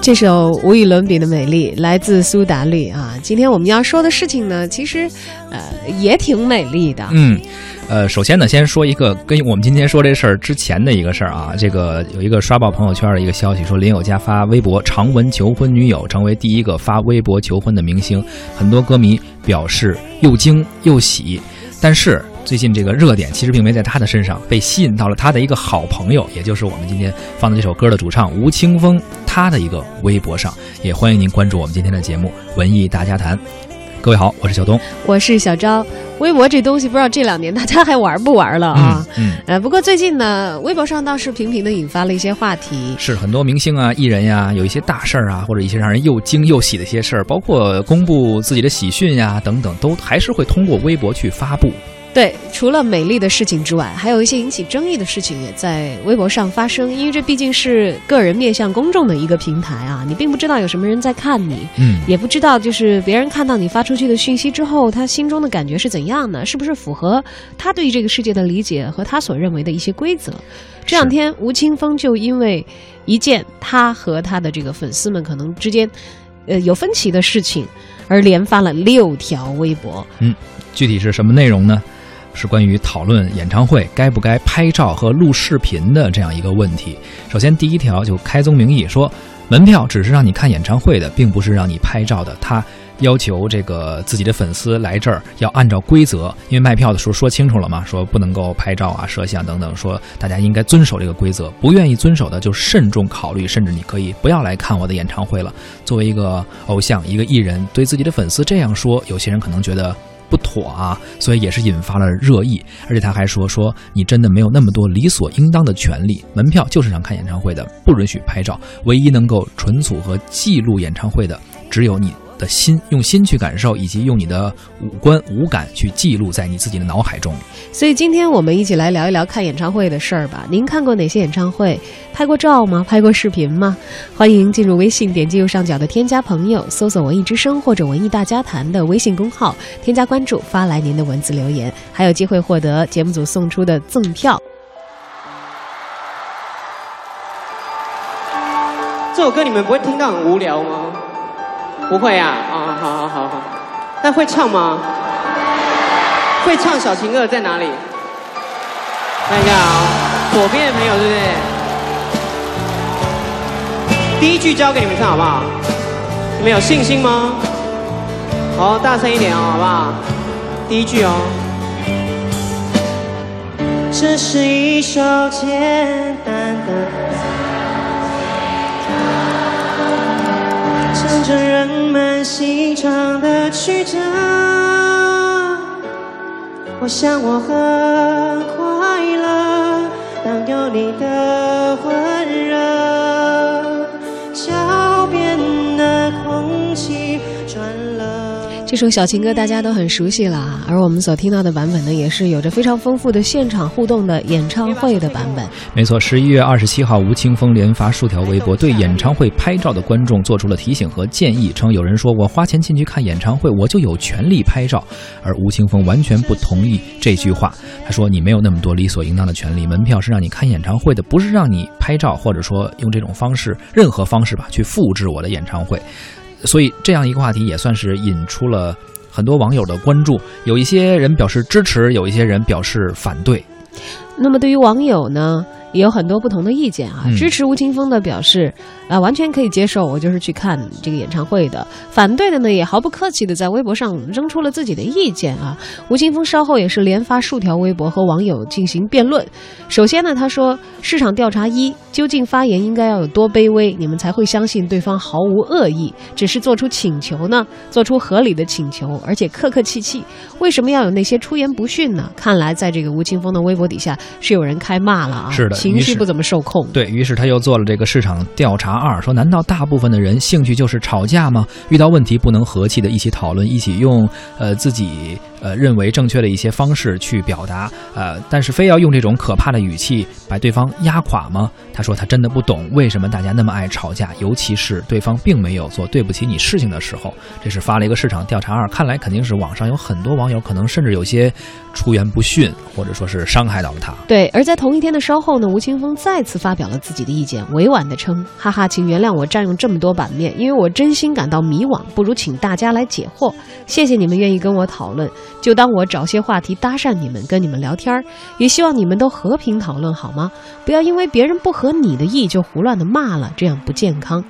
这首无与伦比的美丽来自苏打绿啊！今天我们要说的事情呢，其实，呃，也挺美丽的。嗯，呃，首先呢，先说一个跟我们今天说这事儿之前的一个事儿啊。这个有一个刷爆朋友圈的一个消息，说林宥嘉发微博长文求婚女友，成为第一个发微博求婚的明星。很多歌迷表示又惊又喜，但是。最近这个热点其实并没在他的身上，被吸引到了他的一个好朋友，也就是我们今天放的这首歌的主唱吴青峰，他的一个微博上，也欢迎您关注我们今天的节目《文艺大家谈》。各位好，我是小东，我是小昭。微博这东西，不知道这两年大家还玩不玩了啊？嗯，呃，不过最近呢，微博上倒是频频的引发了一些话题，是很多明星啊、艺人呀，有一些大事儿啊，或者一些让人又惊又喜的一些事儿，包括公布自己的喜讯呀等等，都还是会通过微博去发布。对，除了美丽的事情之外，还有一些引起争议的事情也在微博上发生。因为这毕竟是个人面向公众的一个平台啊，你并不知道有什么人在看你，嗯，也不知道就是别人看到你发出去的讯息之后，他心中的感觉是怎样的，是不是符合他对于这个世界的理解和他所认为的一些规则。这两天，吴青峰就因为一件他和他的这个粉丝们可能之间，呃，有分歧的事情，而连发了六条微博。嗯，具体是什么内容呢？是关于讨论演唱会该不该拍照和录视频的这样一个问题。首先，第一条就开宗明义说，门票只是让你看演唱会的，并不是让你拍照的。他要求这个自己的粉丝来这儿要按照规则，因为卖票的时候说清楚了嘛，说不能够拍照啊、摄像等等，说大家应该遵守这个规则。不愿意遵守的就慎重考虑，甚至你可以不要来看我的演唱会了。作为一个偶像、一个艺人，对自己的粉丝这样说，有些人可能觉得。不妥啊，所以也是引发了热议。而且他还说说你真的没有那么多理所应当的权利，门票就是让看演唱会的，不允许拍照。唯一能够存储和记录演唱会的，只有你。的心，用心去感受，以及用你的五官五感去记录在你自己的脑海中。所以今天我们一起来聊一聊看演唱会的事儿吧。您看过哪些演唱会？拍过照吗？拍过视频吗？欢迎进入微信，点击右上角的添加朋友，搜索“文艺之声”或者“文艺大家谈”的微信公号，添加关注，发来您的文字留言，还有机会获得节目组送出的赠票。这首歌你们不会听到很无聊吗？不会啊，啊，好好好好，那会唱吗？会唱小情歌在哪里？看一下啊，左边的朋友对不对？第一句交给你们唱好不好？你们有信心吗？好，大声一点哦，好不好？第一句哦。这是一首简单的。唱着人满心肠的曲折，我想我很快乐，当有你的魂这首小情歌大家都很熟悉了，而我们所听到的版本呢，也是有着非常丰富的现场互动的演唱会的版本。没错，十一月二十七号，吴青峰连发数条微博，对演唱会拍照的观众做出了提醒和建议，称有人说我花钱进去看演唱会，我就有权利拍照，而吴青峰完全不同意这句话。他说你没有那么多理所应当的权利，门票是让你看演唱会的，不是让你拍照，或者说用这种方式，任何方式吧，去复制我的演唱会。所以这样一个话题也算是引出了很多网友的关注，有一些人表示支持，有一些人表示反对。那么对于网友呢？也有很多不同的意见啊，支持吴青峰的表示啊，完全可以接受，我就是去看这个演唱会的；反对的呢，也毫不客气的在微博上扔出了自己的意见啊。吴青峰稍后也是连发数条微博和网友进行辩论。首先呢，他说：“市场调查一，究竟发言应该要有多卑微，你们才会相信对方毫无恶意，只是做出请求呢？做出合理的请求，而且客客气气，为什么要有那些出言不逊呢？”看来，在这个吴青峰的微博底下是有人开骂了啊。是的。情绪不怎么受控，对于是他又做了这个市场调查二，说难道大部分的人兴趣就是吵架吗？遇到问题不能和气的一起讨论，一起用呃自己呃认为正确的一些方式去表达，呃，但是非要用这种可怕的语气把对方压垮吗？他说他真的不懂为什么大家那么爱吵架，尤其是对方并没有做对不起你事情的时候。这是发了一个市场调查二，看来肯定是网上有很多网友可能甚至有些出言不逊，或者说是伤害到了他。对，而在同一天的稍后呢，吴青峰再次发表了自己的意见，委婉的称：“哈哈，请原谅我占用这么多版面，因为我真心感到迷惘，不如请大家来解惑。谢谢你们愿意跟我讨论，就当我找些话题搭讪你们，跟你们聊天儿，也希望你们都和平讨论好吗？不要因为别人不合你的意就胡乱的骂了，这样不健康。”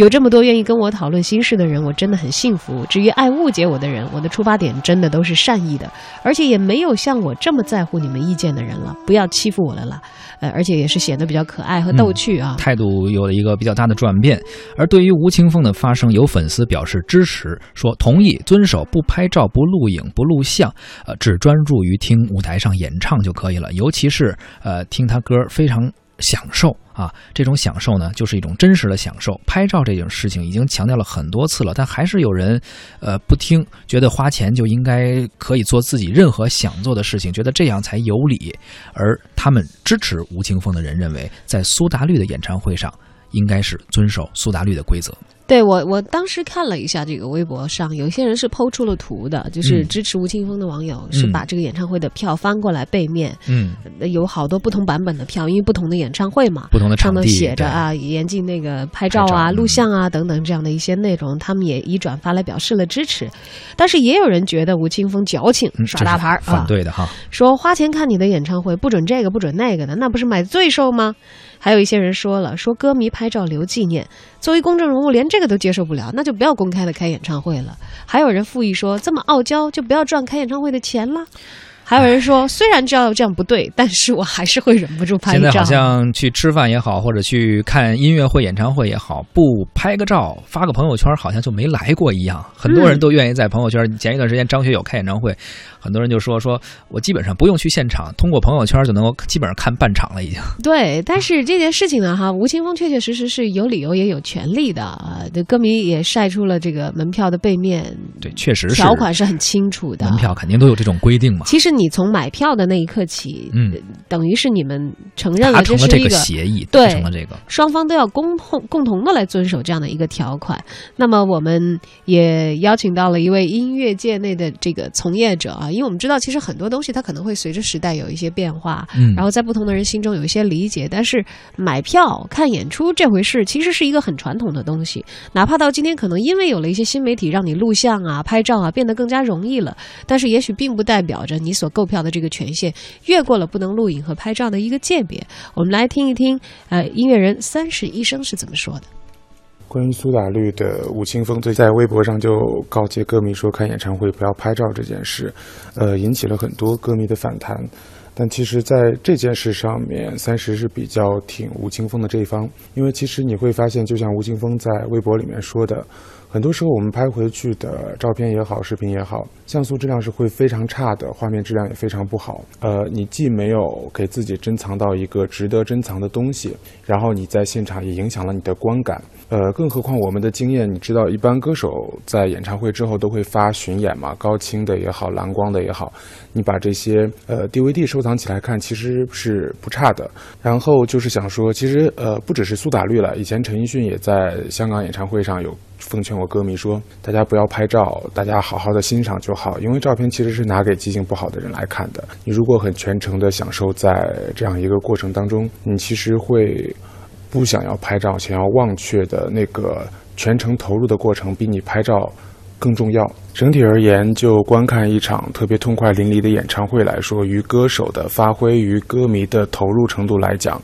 有这么多愿意跟我讨论心事的人，我真的很幸福。至于爱误解我的人，我的出发点真的都是善意的，而且也没有像我这么在乎你们意见的人了。不要欺负我了啦，呃，而且也是显得比较可爱和逗趣啊。态度有了一个比较大的转变。而对于吴青峰的发声，有粉丝表示支持，说同意遵守不拍照、不录影、不录像，呃，只专注于听舞台上演唱就可以了。尤其是呃，听他歌非常。享受啊，这种享受呢，就是一种真实的享受。拍照这件事情已经强调了很多次了，但还是有人，呃，不听，觉得花钱就应该可以做自己任何想做的事情，觉得这样才有理。而他们支持吴青峰的人认为，在苏打绿的演唱会上，应该是遵守苏打绿的规则。对我，我当时看了一下这个微博上，有些人是抛出了图的，就是支持吴青峰的网友是把这个演唱会的票翻过来，背面嗯有好多不同版本的票，因为不同的演唱会嘛，不同的上头写着啊，严禁那个拍照啊、录像啊等等这样的一些内容，他们也以转发来表示了支持。但是也有人觉得吴青峰矫情耍大牌儿，反对的哈，说花钱看你的演唱会不准这个不准那个的，那不是买罪受吗？还有一些人说了，说歌迷拍照留纪念，作为公众人物连这个都接受不了，那就不要公开的开演唱会了。还有人附议说，这么傲娇就不要赚开演唱会的钱了。还有人说，虽然知道这样不对，但是我还是会忍不住拍照。现在好像去吃饭也好，或者去看音乐会、演唱会也好，不拍个照、发个朋友圈，好像就没来过一样。很多人都愿意在朋友圈。前一段时间张学友开演唱会，很多人就说：“说我基本上不用去现场，通过朋友圈就能够基本上看半场了。”已经。对，但是这件事情呢，哈，吴青峰确确实实是有理由也有权利的啊。这歌迷也晒出了这个门票的背面，对，确实是条款是很清楚的。门票肯定都有这种规定嘛。其实。你从买票的那一刻起，嗯，等于是你们承认了这是一个协议，对，成了这个，双方都要共同共同的来遵守这样的一个条款。那么，我们也邀请到了一位音乐界内的这个从业者啊，因为我们知道，其实很多东西它可能会随着时代有一些变化，嗯，然后在不同的人心中有一些理解。但是，买票看演出这回事，其实是一个很传统的东西。哪怕到今天，可能因为有了一些新媒体，让你录像啊、拍照啊变得更加容易了，但是也许并不代表着你所购票的这个权限越过了不能录影和拍照的一个界别。我们来听一听，呃，音乐人三十一生是怎么说的。关于苏打绿的吴青峰，最在微博上就告诫歌迷说，看演唱会不要拍照这件事，呃，引起了很多歌迷的反弹。但其实，在这件事上面，三十是比较挺吴青峰的这一方，因为其实你会发现，就像吴青峰在微博里面说的。很多时候，我们拍回去的照片也好，视频也好，像素质量是会非常差的，画面质量也非常不好。呃，你既没有给自己珍藏到一个值得珍藏的东西，然后你在现场也影响了你的观感。呃，更何况我们的经验，你知道，一般歌手在演唱会之后都会发巡演嘛，高清的也好，蓝光的也好，你把这些呃 DVD 收藏起来看，其实是不差的。然后就是想说，其实呃，不只是苏打绿了，以前陈奕迅也在香港演唱会上有。奉劝我歌迷说：“大家不要拍照，大家好好的欣赏就好。因为照片其实是拿给记性不好的人来看的。你如果很全程的享受在这样一个过程当中，你其实会不想要拍照，想要忘却的那个全程投入的过程，比你拍照更重要。整体而言，就观看一场特别痛快淋漓的演唱会来说，于歌手的发挥，于歌迷的投入程度来讲。”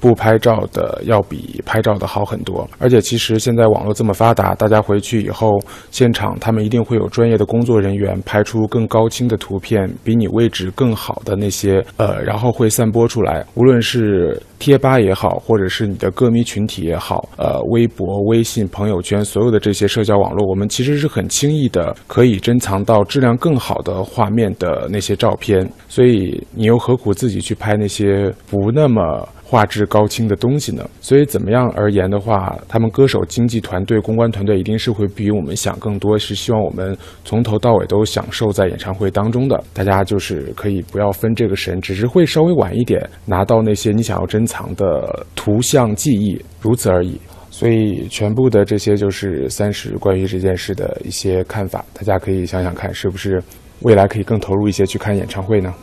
不拍照的要比拍照的好很多，而且其实现在网络这么发达，大家回去以后现场他们一定会有专业的工作人员拍出更高清的图片，比你位置更好的那些呃，然后会散播出来，无论是贴吧也好，或者是你的歌迷群体也好，呃，微博、微信、朋友圈，所有的这些社交网络，我们其实是很轻易的可以珍藏到质量更好的画面的那些照片，所以你又何苦自己去拍那些不那么。画质高清的东西呢？所以怎么样而言的话，他们歌手经纪团队、公关团队一定是会比我们想更多，是希望我们从头到尾都享受在演唱会当中的。大家就是可以不要分这个神，只是会稍微晚一点拿到那些你想要珍藏的图像记忆，如此而已。所以，全部的这些就是三十关于这件事的一些看法，大家可以想想看，是不是未来可以更投入一些去看演唱会呢？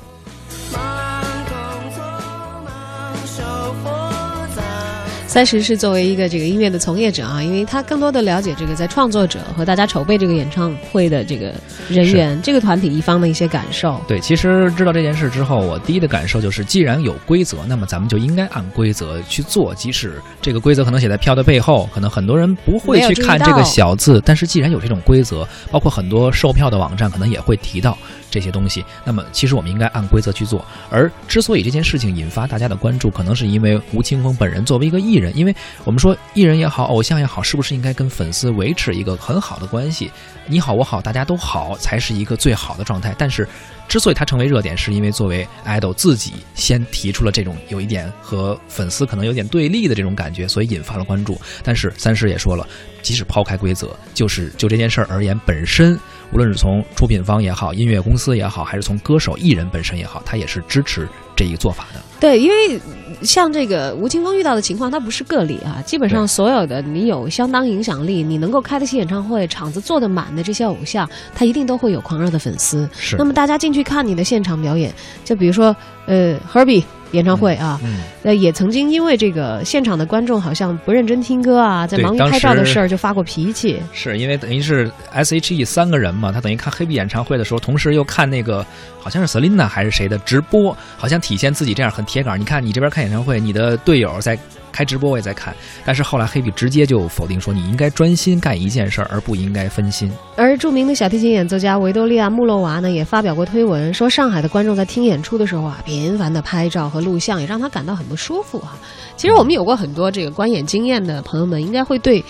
三十是作为一个这个音乐的从业者啊，因为他更多的了解这个在创作者和大家筹备这个演唱会的这个人员、这个团体一方的一些感受。对，其实知道这件事之后，我第一的感受就是，既然有规则，那么咱们就应该按规则去做。即使这个规则可能写在票的背后，可能很多人不会去看这个小字，但是既然有这种规则，包括很多售票的网站可能也会提到。这些东西，那么其实我们应该按规则去做。而之所以这件事情引发大家的关注，可能是因为吴青峰本人作为一个艺人，因为我们说艺人也好，偶像也好，是不是应该跟粉丝维持一个很好的关系？你好，我好，大家都好，才是一个最好的状态。但是，之所以他成为热点，是因为作为 idol 自己先提出了这种有一点和粉丝可能有点对立的这种感觉，所以引发了关注。但是三师也说了，即使抛开规则，就是就这件事儿而言，本身。无论是从出品方也好，音乐公司也好，还是从歌手艺人本身也好，他也是支持这一做法的。对，因为像这个吴青峰遇到的情况，他不是个例啊。基本上所有的你有相当影响力，你能够开得起演唱会，场子坐得满的这些偶像，他一定都会有狂热的粉丝。是。那么大家进去看你的现场表演，就比如说呃，Herbie。演唱会啊，那、嗯嗯，也曾经因为这个现场的观众好像不认真听歌啊，在忙于拍照的事儿就发过脾气。是因为等于是 S.H.E 三个人嘛，他等于看黑 e 演唱会的时候，同时又看那个好像是 Selina 还是谁的直播，好像体现自己这样很铁杆。你看你这边看演唱会，你的队友在。开直播我也在看，但是后来黑比直接就否定说，你应该专心干一件事儿，而不应该分心。而著名的小提琴演奏家维多利亚穆洛娃呢，也发表过推文，说上海的观众在听演出的时候啊，频繁的拍照和录像，也让他感到很不舒服啊。其实我们有过很多这个观演经验的朋友们，应该会对。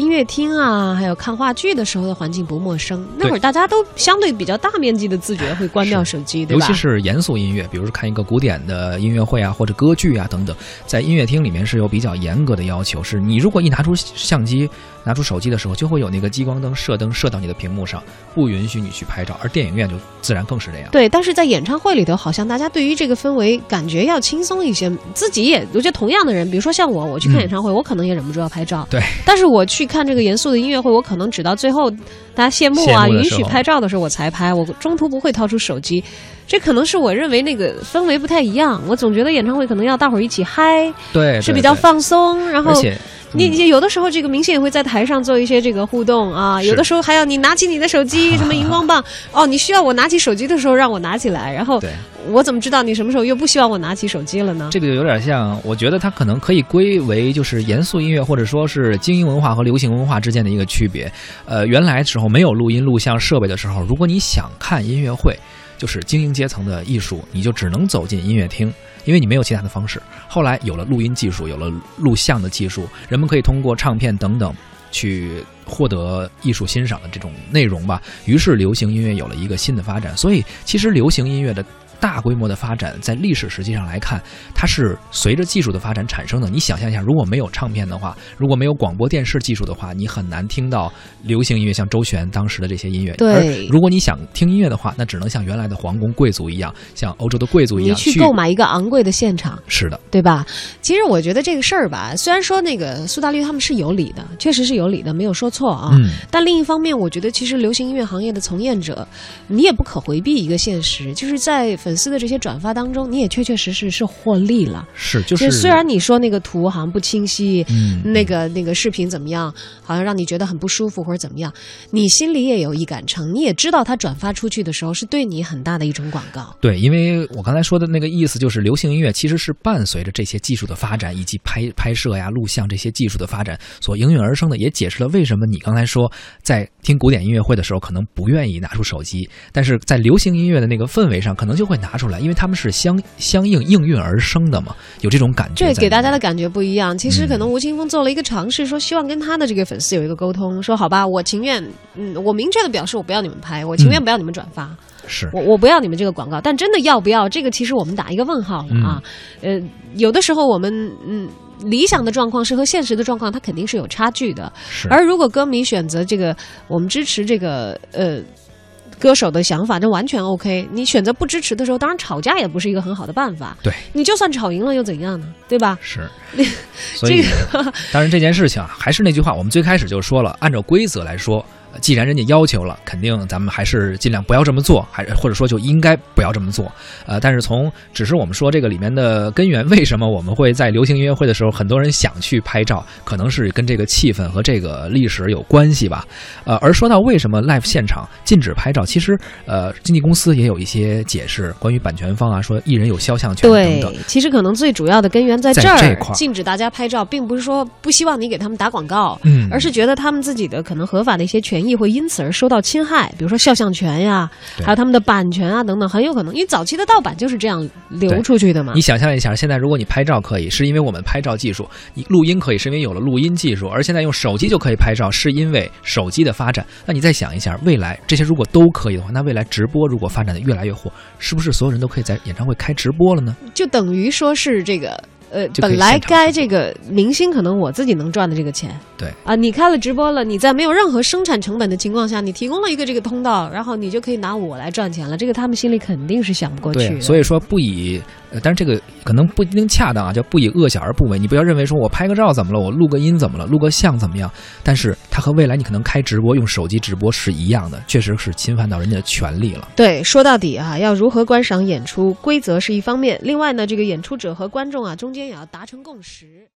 音乐厅啊，还有看话剧的时候的环境不陌生。那会儿大家都相对比较大面积的自觉会关掉手机，对吧？尤其是严肃音乐，比如说看一个古典的音乐会啊，或者歌剧啊等等，在音乐厅里面是有比较严格的要求，是你如果一拿出相机。拿出手机的时候，就会有那个激光灯射灯射到你的屏幕上，不允许你去拍照。而电影院就自然更是这样。对，但是在演唱会里头，好像大家对于这个氛围感觉要轻松一些。自己也，我觉得同样的人，比如说像我，我去看演唱会，我可能也忍不住要拍照。对。但是我去看这个严肃的音乐会，我可能只到最后大家谢幕啊，允许拍照的时候我才拍，我中途不会掏出手机。这可能是我认为那个氛围不太一样。我总觉得演唱会可能要大伙儿一起嗨，对，是比较放松，然后。而且。你你有的时候这个明星也会在台上做一些这个互动啊，有的时候还要你拿起你的手机，什么荧光棒 哦，你需要我拿起手机的时候让我拿起来，然后我怎么知道你什么时候又不希望我拿起手机了呢？这个有点像，我觉得它可能可以归为就是严肃音乐或者说是精英文化和流行文化之间的一个区别。呃，原来时候没有录音录像设备的时候，如果你想看音乐会，就是精英阶层的艺术，你就只能走进音乐厅。因为你没有其他的方式，后来有了录音技术，有了录像的技术，人们可以通过唱片等等去获得艺术欣赏的这种内容吧。于是流行音乐有了一个新的发展。所以，其实流行音乐的。大规模的发展，在历史实际上来看，它是随着技术的发展产生的。你想象一下，如果没有唱片的话，如果没有广播电视技术的话，你很难听到流行音乐，像周璇当时的这些音乐。对，如果你想听音乐的话，那只能像原来的皇宫贵族一样，像欧洲的贵族一样去购买一个昂贵的现场。是的，对吧？其实我觉得这个事儿吧，虽然说那个苏大绿他们是有理的，确实是有理的，没有说错啊。嗯。但另一方面，我觉得其实流行音乐行业的从业者，你也不可回避一个现实，就是在。粉丝的这些转发当中，你也确确实实是获利了。是，就是虽然你说那个图好像不清晰，嗯，那个那个视频怎么样，好像让你觉得很不舒服或者怎么样，你心里也有一杆秤，你也知道他转发出去的时候是对你很大的一种广告。对，因为我刚才说的那个意思就是，流行音乐其实是伴随着这些技术的发展以及拍拍摄呀、录像这些技术的发展所应运而生的，也解释了为什么你刚才说在听古典音乐会的时候可能不愿意拿出手机，但是在流行音乐的那个氛围上可能就会。拿出来，因为他们是相相应应运而生的嘛，有这种感觉。对，给大家的感觉不一样。其实可能吴青峰做了一个尝试，说希望跟他的这个粉丝有一个沟通，说好吧，我情愿，嗯，我明确的表示我不要你们拍，我情愿不要你们转发。是我我不要你们这个广告，但真的要不要这个，其实我们打一个问号了啊。呃，有的时候我们嗯。理想的状况是和现实的状况，它肯定是有差距的。是，而如果歌迷选择这个，我们支持这个呃歌手的想法，这完全 OK。你选择不支持的时候，当然吵架也不是一个很好的办法。对，你就算吵赢了又怎样呢？对吧？是。所以，当然这件事情啊，还是那句话，我们最开始就说了，按照规则来说。既然人家要求了，肯定咱们还是尽量不要这么做，还或者说就应该不要这么做。呃，但是从只是我们说这个里面的根源，为什么我们会在流行音乐会的时候，很多人想去拍照，可能是跟这个气氛和这个历史有关系吧。呃，而说到为什么 live 现场禁止拍照，其实呃，经纪公司也有一些解释，关于版权方啊，说艺人有肖像权等等。其实可能最主要的根源在这儿，这块禁止大家拍照，并不是说不希望你给他们打广告，嗯，而是觉得他们自己的可能合法的一些权益会因此而受到侵害，比如说肖像权呀，还有他们的版权啊等等，很有可能，因为早期的盗版就是这样流出去的嘛。你想象一下，现在如果你拍照可以，是因为我们拍照技术；你录音可以，是因为有了录音技术；而现在用手机就可以拍照，是因为手机的发展。那你再想一下，未来这些如果都可以的话，那未来直播如果发展的越来越火，是不是所有人都可以在演唱会开直播了呢？就等于说是这个。呃，本来该这个明星可能我自己能赚的这个钱，对啊，你开了直播了，你在没有任何生产成本的情况下，你提供了一个这个通道，然后你就可以拿我来赚钱了，这个他们心里肯定是想不过去。所以说不以。呃，但是这个可能不一定恰当啊，叫不以恶小而不为。你不要认为说我拍个照怎么了，我录个音怎么了，录个像怎么样？但是它和未来你可能开直播用手机直播是一样的，确实是侵犯到人家的权利了。对，说到底啊，要如何观赏演出，规则是一方面，另外呢，这个演出者和观众啊中间也要达成共识。